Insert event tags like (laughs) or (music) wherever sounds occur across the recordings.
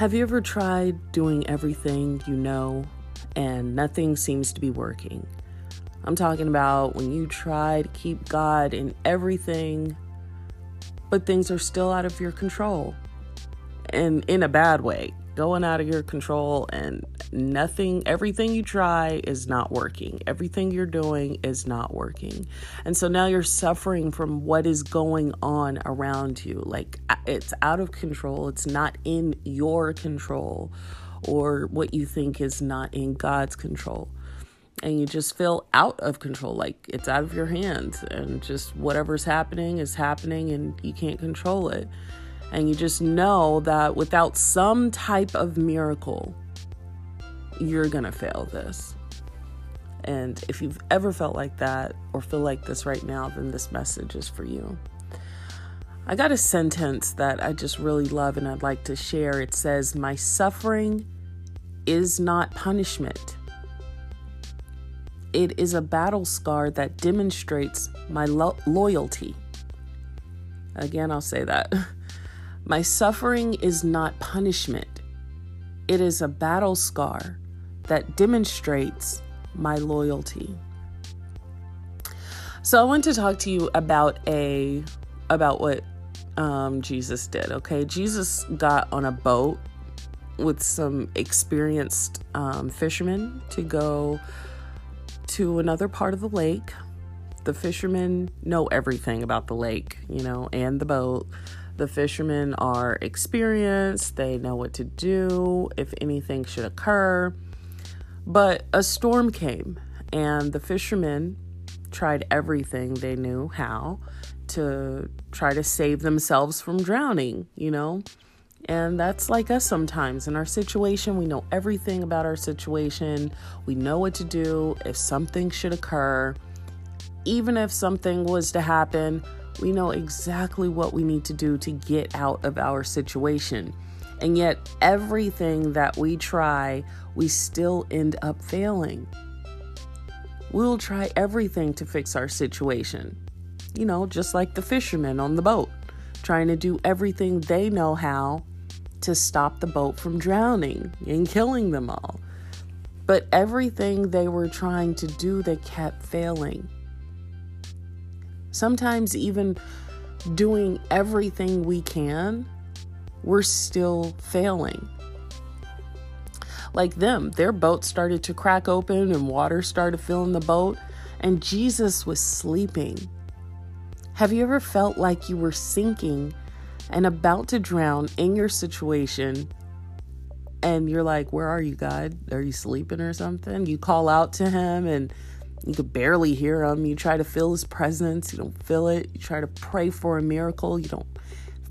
Have you ever tried doing everything you know and nothing seems to be working? I'm talking about when you try to keep God in everything, but things are still out of your control and in a bad way, going out of your control, and nothing, everything you try is not working. Everything you're doing is not working. And so now you're suffering from what is going on around you. Like uh, it's out of control, it's not in your control, or what you think is not in God's control. And you just feel out of control, like it's out of your hands, and just whatever's happening is happening, and you can't control it. And you just know that without some type of miracle, you're going to fail this. And if you've ever felt like that or feel like this right now, then this message is for you. I got a sentence that I just really love and I'd like to share. It says, My suffering is not punishment. It is a battle scar that demonstrates my lo- loyalty. Again, I'll say that. (laughs) My suffering is not punishment, it is a battle scar that demonstrates my loyalty. So I want to talk to you about a about what um, Jesus did. Okay, Jesus got on a boat with some experienced um, fishermen to go to another part of the lake. The fishermen know everything about the lake, you know, and the boat. The fishermen are experienced, they know what to do if anything should occur. But a storm came, and the fishermen tried everything they knew how to try to save themselves from drowning, you know? And that's like us sometimes. In our situation, we know everything about our situation. We know what to do if something should occur. Even if something was to happen, we know exactly what we need to do to get out of our situation. And yet, everything that we try, we still end up failing. We'll try everything to fix our situation. You know, just like the fishermen on the boat, trying to do everything they know how to stop the boat from drowning and killing them all. But everything they were trying to do, they kept failing. Sometimes, even doing everything we can, we're still failing. Like them, their boat started to crack open and water started filling the boat, and Jesus was sleeping. Have you ever felt like you were sinking and about to drown in your situation? And you're like, Where are you, God? Are you sleeping or something? You call out to Him and you could barely hear him. You try to feel his presence, you don't feel it. You try to pray for a miracle, you don't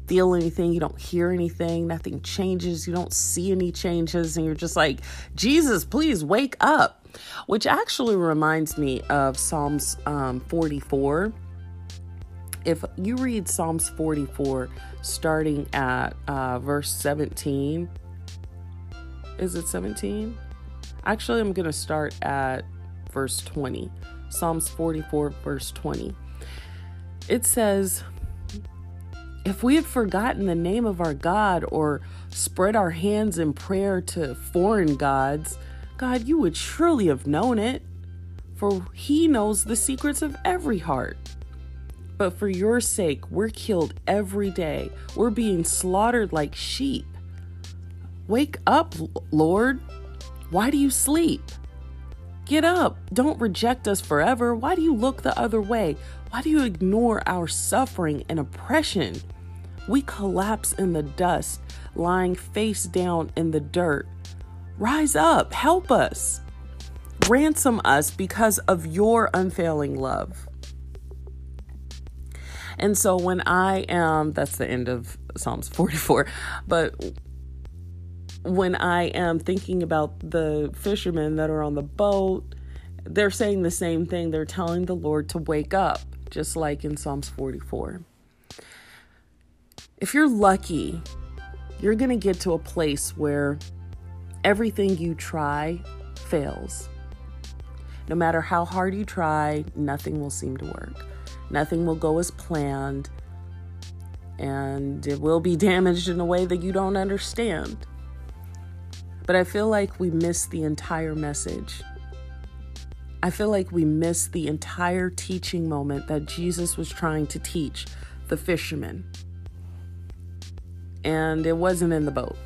feel anything, you don't hear anything, nothing changes, you don't see any changes, and you're just like, Jesus, please wake up. Which actually reminds me of Psalms um, 44. If you read Psalms 44, starting at uh, verse 17, is it 17? Actually, I'm going to start at verse 20. Psalms 44, verse 20. It says, If we had forgotten the name of our God or spread our hands in prayer to foreign gods, God, you would surely have known it, for He knows the secrets of every heart. But for your sake, we're killed every day. We're being slaughtered like sheep. Wake up, Lord. Why do you sleep? Get up. Don't reject us forever. Why do you look the other way? Why do you ignore our suffering and oppression? We collapse in the dust, lying face down in the dirt. Rise up. Help us. Ransom us because of your unfailing love. And so when I am, that's the end of Psalms 44, but when I am thinking about the fishermen that are on the boat, they're saying the same thing. They're telling the Lord to wake up, just like in Psalms 44. If you're lucky, you're going to get to a place where everything you try fails. No matter how hard you try, nothing will seem to work. Nothing will go as planned, and it will be (laughs) damaged in a way that you don't understand. But I feel like we miss the entire message. I feel like we miss the entire teaching moment that Jesus was trying to teach the fishermen. And it wasn't in the boat.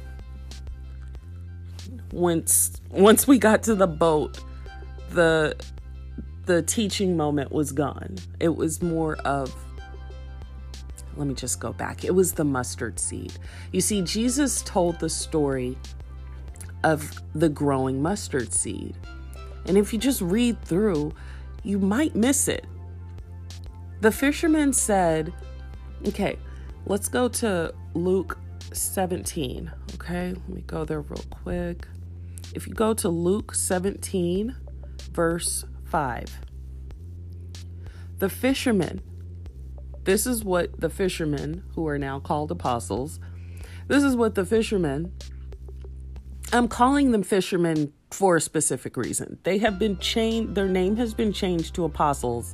Once once we got to the boat, the the teaching moment was gone. It was more of let me just go back. It was the mustard seed. You see, Jesus told the story of the growing mustard seed. And if you just read through, you might miss it. The fisherman said, okay, let's go to Luke 17. Okay, let me go there real quick. If you go to Luke 17, verse 5, the fishermen, this is what the fishermen, who are now called apostles, this is what the fishermen, I'm calling them fishermen for a specific reason. They have been changed, their name has been changed to apostles,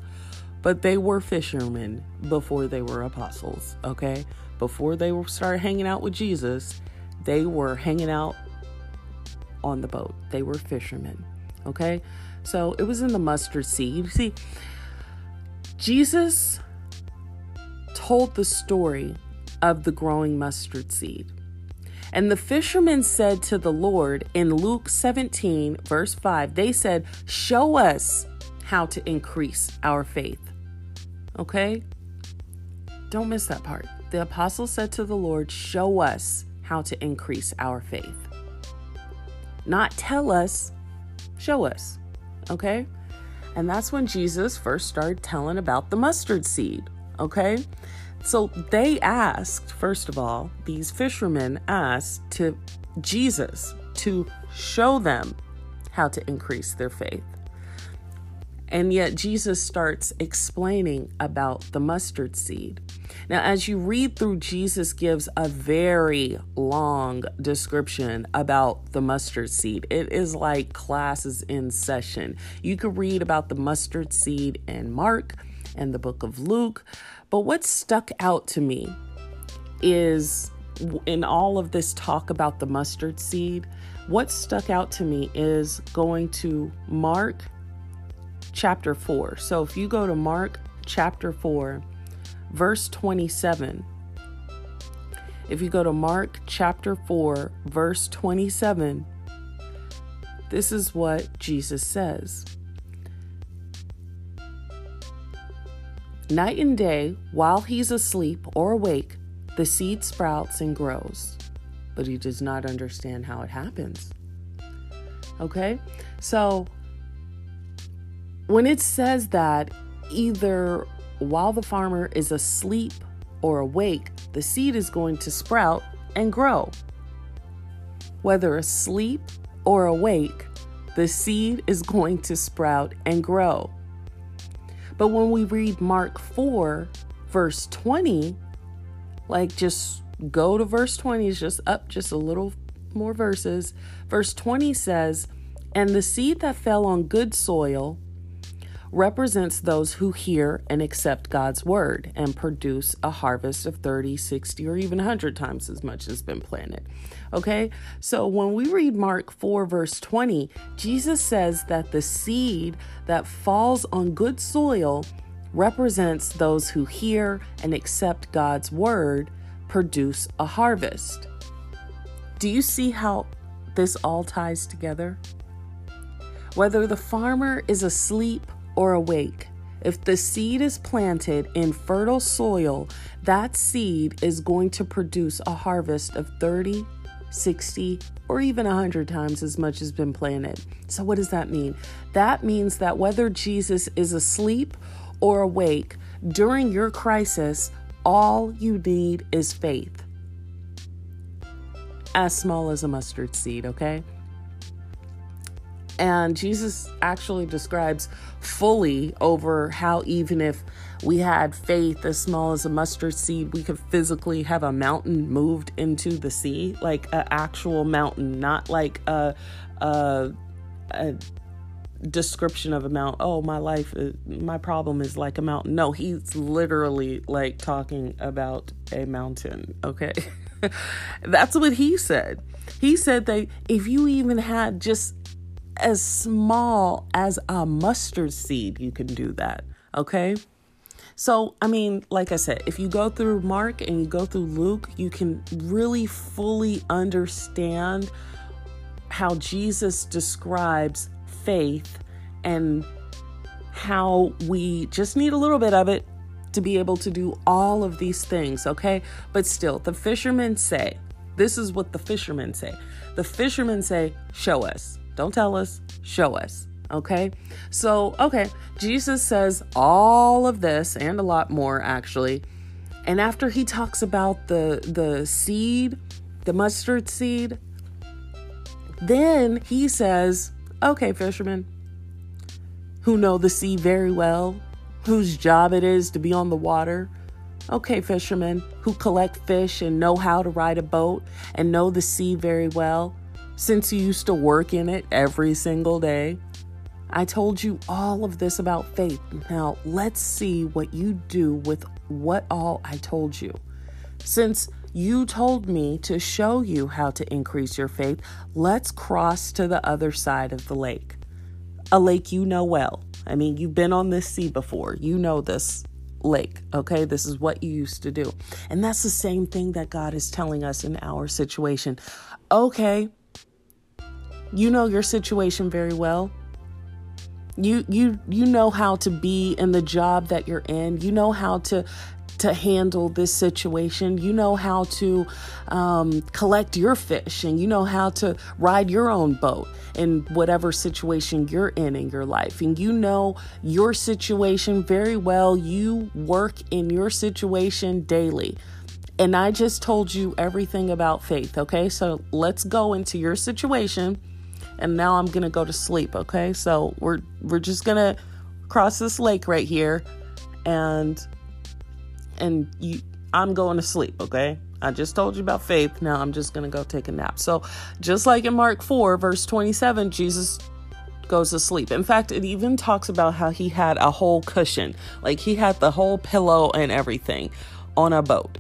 but they were fishermen before they were apostles, okay? Before they started hanging out with Jesus, they were hanging out on the boat. They were fishermen, okay? So it was in the mustard seed. You See, Jesus told the story of the growing mustard seed. And the fishermen said to the Lord in Luke 17, verse 5, they said, Show us how to increase our faith. Okay? Don't miss that part. The apostle said to the Lord, Show us how to increase our faith. Not tell us, show us. Okay? And that's when Jesus first started telling about the mustard seed. Okay? So they asked, first of all, these fishermen asked to Jesus to show them how to increase their faith. And yet Jesus starts explaining about the mustard seed. Now, as you read through, Jesus gives a very long description about the mustard seed. It is like classes in session. You could read about the mustard seed in Mark and the book of Luke. But what stuck out to me is in all of this talk about the mustard seed, what stuck out to me is going to Mark chapter 4. So if you go to Mark chapter 4, verse 27, if you go to Mark chapter 4, verse 27, this is what Jesus says. Night and day, while he's asleep or awake, the seed sprouts and grows, but he does not understand how it happens. Okay? So, when it says that either while the farmer is asleep or awake, the seed is going to sprout and grow. Whether asleep or awake, the seed is going to sprout and grow. But when we read Mark 4, verse 20, like just go to verse 20, is just up just a little more verses. Verse 20 says, And the seed that fell on good soil represents those who hear and accept God's word and produce a harvest of 30, 60, or even 100 times as much has been planted. Okay, so when we read Mark 4, verse 20, Jesus says that the seed that falls on good soil represents those who hear and accept God's word produce a harvest. Do you see how this all ties together? Whether the farmer is asleep or awake. If the seed is planted in fertile soil, that seed is going to produce a harvest of 30, 60, or even 100 times as much as been planted. So, what does that mean? That means that whether Jesus is asleep or awake during your crisis, all you need is faith. As small as a mustard seed, okay? And Jesus actually describes fully over how even if we had faith as small as a mustard seed, we could physically have a mountain moved into the sea, like an actual mountain, not like a, a, a description of a mountain. Oh, my life, uh, my problem is like a mountain. No, he's literally like talking about a mountain, okay? (laughs) That's what he said. He said that if you even had just as small as a mustard seed, you can do that. Okay? So, I mean, like I said, if you go through Mark and you go through Luke, you can really fully understand how Jesus describes faith and how we just need a little bit of it to be able to do all of these things, okay? But still, the fishermen say, this is what the fishermen say. The fishermen say, show us. Don't tell us, show us. Okay. So, okay, Jesus says all of this and a lot more actually. And after he talks about the the seed, the mustard seed, then he says, "Okay, fishermen who know the sea very well, whose job it is to be on the water. Okay, fishermen who collect fish and know how to ride a boat and know the sea very well, since you used to work in it every single day. I told you all of this about faith. Now, let's see what you do with what all I told you. Since you told me to show you how to increase your faith, let's cross to the other side of the lake. A lake you know well. I mean, you've been on this sea before. You know this lake, okay? This is what you used to do. And that's the same thing that God is telling us in our situation. Okay, you know your situation very well. You you you know how to be in the job that you're in. You know how to to handle this situation. You know how to um, collect your fish and you know how to ride your own boat in whatever situation you're in in your life. And you know your situation very well. You work in your situation daily. And I just told you everything about faith, okay? So let's go into your situation. And now I'm going to go to sleep, okay? So we're we're just going to cross this lake right here and and you I'm going to sleep, okay? I just told you about faith. Now I'm just going to go take a nap. So, just like in Mark 4, verse 27, Jesus goes to sleep. In fact, it even talks about how he had a whole cushion, like he had the whole pillow and everything on a boat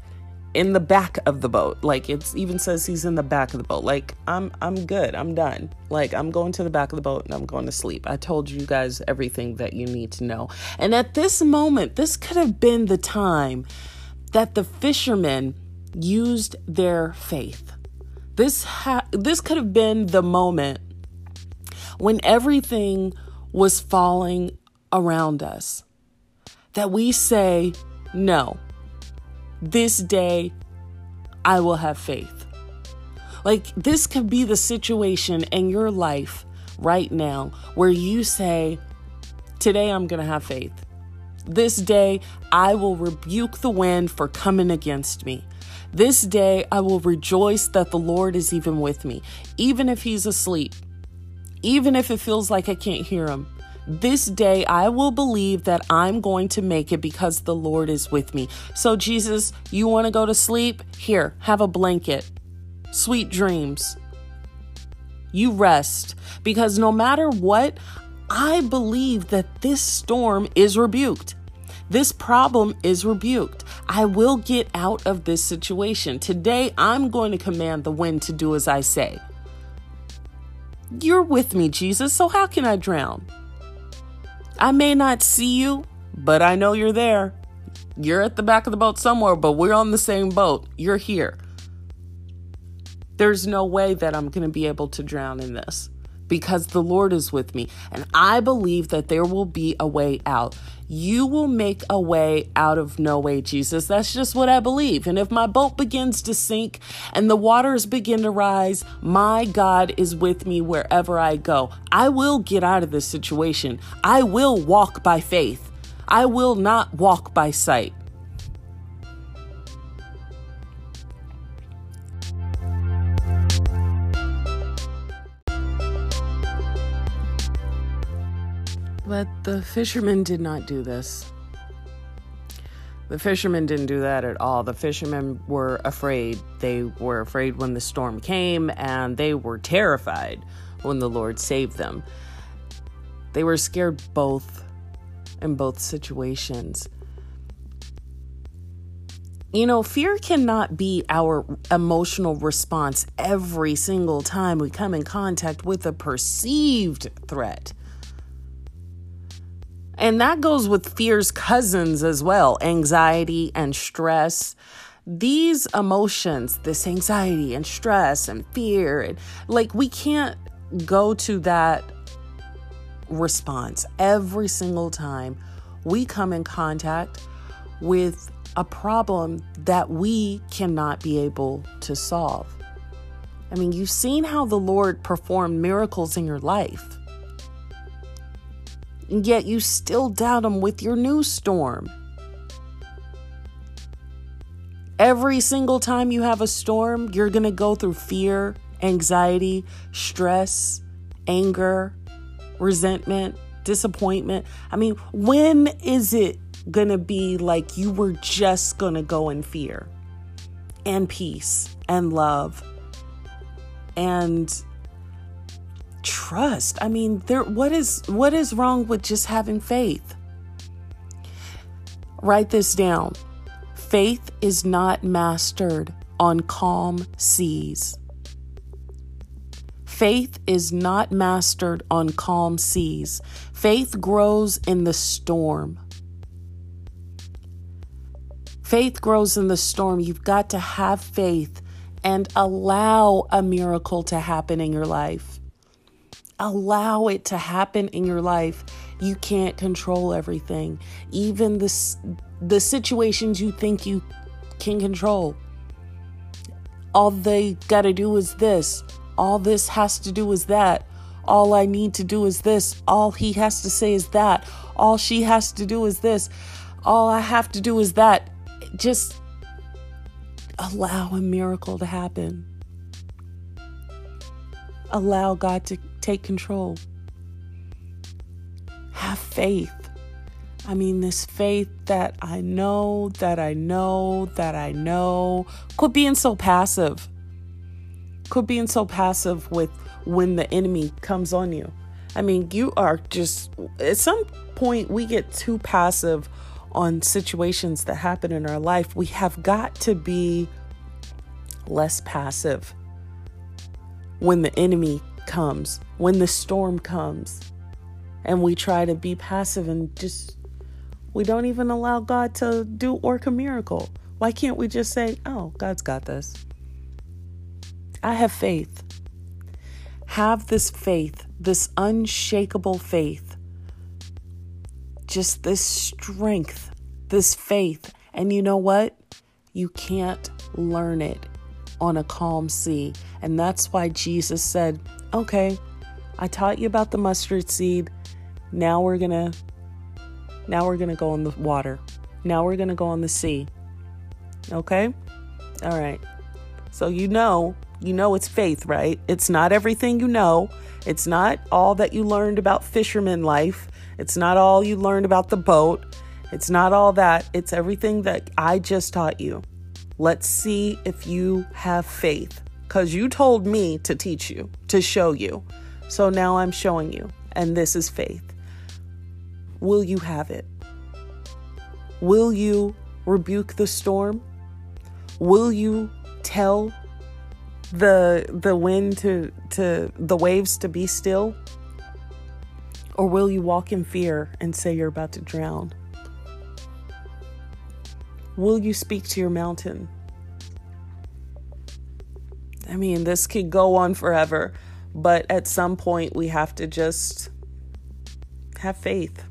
in the back of the boat. Like it even says he's in the back of the boat. Like I'm I'm good. I'm done. Like I'm going to the back of the boat and I'm going to sleep. I told you guys everything that you need to know. And at this moment, this could have been the time that the fishermen used their faith. This ha- this could have been the moment when everything was falling around us. That we say, no, this day I will have faith. Like, this could be the situation in your life right now where you say, Today I'm going to have faith. This day I will rebuke the wind for coming against me. This day I will rejoice that the Lord is even with me, even if he's asleep, even if it feels like I can't hear him. This day I will believe that I'm going to make it because the Lord is with me. So, Jesus, you want to go to sleep? Here, have a blanket. Sweet dreams. You rest because no matter what, I believe that this storm is rebuked. This problem is rebuked. I will get out of this situation. Today, I'm going to command the wind to do as I say. You're with me, Jesus, so how can I drown? I may not see you, but I know you're there. You're at the back of the boat somewhere, but we're on the same boat. You're here. There's no way that I'm going to be able to drown in this because the Lord is with me. And I believe that there will be a way out. You will make a way out of no way, Jesus. That's just what I believe. And if my boat begins to sink and the waters begin to rise, my God is with me wherever I go. I will get out of this situation. I will walk by faith. I will not walk by sight. The fishermen did not do this. The fishermen didn't do that at all. The fishermen were afraid. They were afraid when the storm came, and they were terrified when the Lord saved them. They were scared both in both situations. You know, fear cannot be our emotional response every single time we come in contact with a perceived threat. And that goes with fear's cousins as well anxiety and stress. These emotions, this anxiety and stress and fear, and like we can't go to that response every single time we come in contact with a problem that we cannot be able to solve. I mean, you've seen how the Lord performed miracles in your life. And yet you still doubt Him with your new storm. Every single time you have a storm, you're going to go through fear, anxiety, stress, anger, resentment, disappointment. I mean, when is it going to be like you were just going to go in fear and peace and love and trust? I mean, there what is what is wrong with just having faith? Write this down. Faith is not mastered on calm seas. Faith is not mastered on calm seas. Faith grows in the storm. Faith grows in the storm. You've got to have faith and allow a miracle to happen in your life. Allow it to happen in your life. You can't control everything, even the, the situations you think you can control. All they got to do is this all this has to do is that. All I need to do is this. All he has to say is that. All she has to do is this. All I have to do is that. Just allow a miracle to happen. Allow God to take control. Have faith. I mean, this faith that I know, that I know, that I know. Quit being so passive. Quit being so passive with when the enemy comes on you. I mean, you are just, at some point, we get too passive on situations that happen in our life. We have got to be less passive when the enemy comes, when the storm comes, and we try to be passive and just, we don't even allow God to do work a miracle. Why can't we just say, oh, God's got this? I have faith. Have this faith, this unshakable faith, just this strength, this faith. And you know what? You can't learn it on a calm sea. And that's why Jesus said, Okay, I taught you about the mustard seed. Now we're going to now we're going to go on the water. Now we're going to go on the sea. Okay? All right. So you know you know it's faith, right? It's not everything you know. It's not all that you learned about fisherman life. It's not all you learned about the boat. It's not all that. It's everything that I just taught you. Let's see if you have faith. Because you told me to teach you, to show you. So now I'm showing you. And this is faith. Will you have it? Will you rebuke the storm? Will you tell the the wind to to the waves to be still? Or will you walk in fear and say you're about to drown? Will you speak to your mountain? I mean, this could go on forever, but at some point we have to just have faith.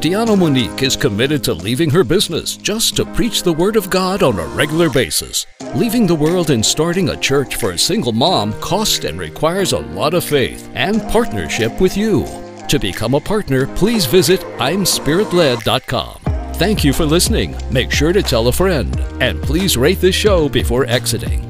Deonna Monique is committed to leaving her business just to preach the Word of God on a regular basis. Leaving the world and starting a church for a single mom costs and requires a lot of faith and partnership with you. To become a partner, please visit I'mSpiritLed.com. Thank you for listening. Make sure to tell a friend. And please rate this show before exiting.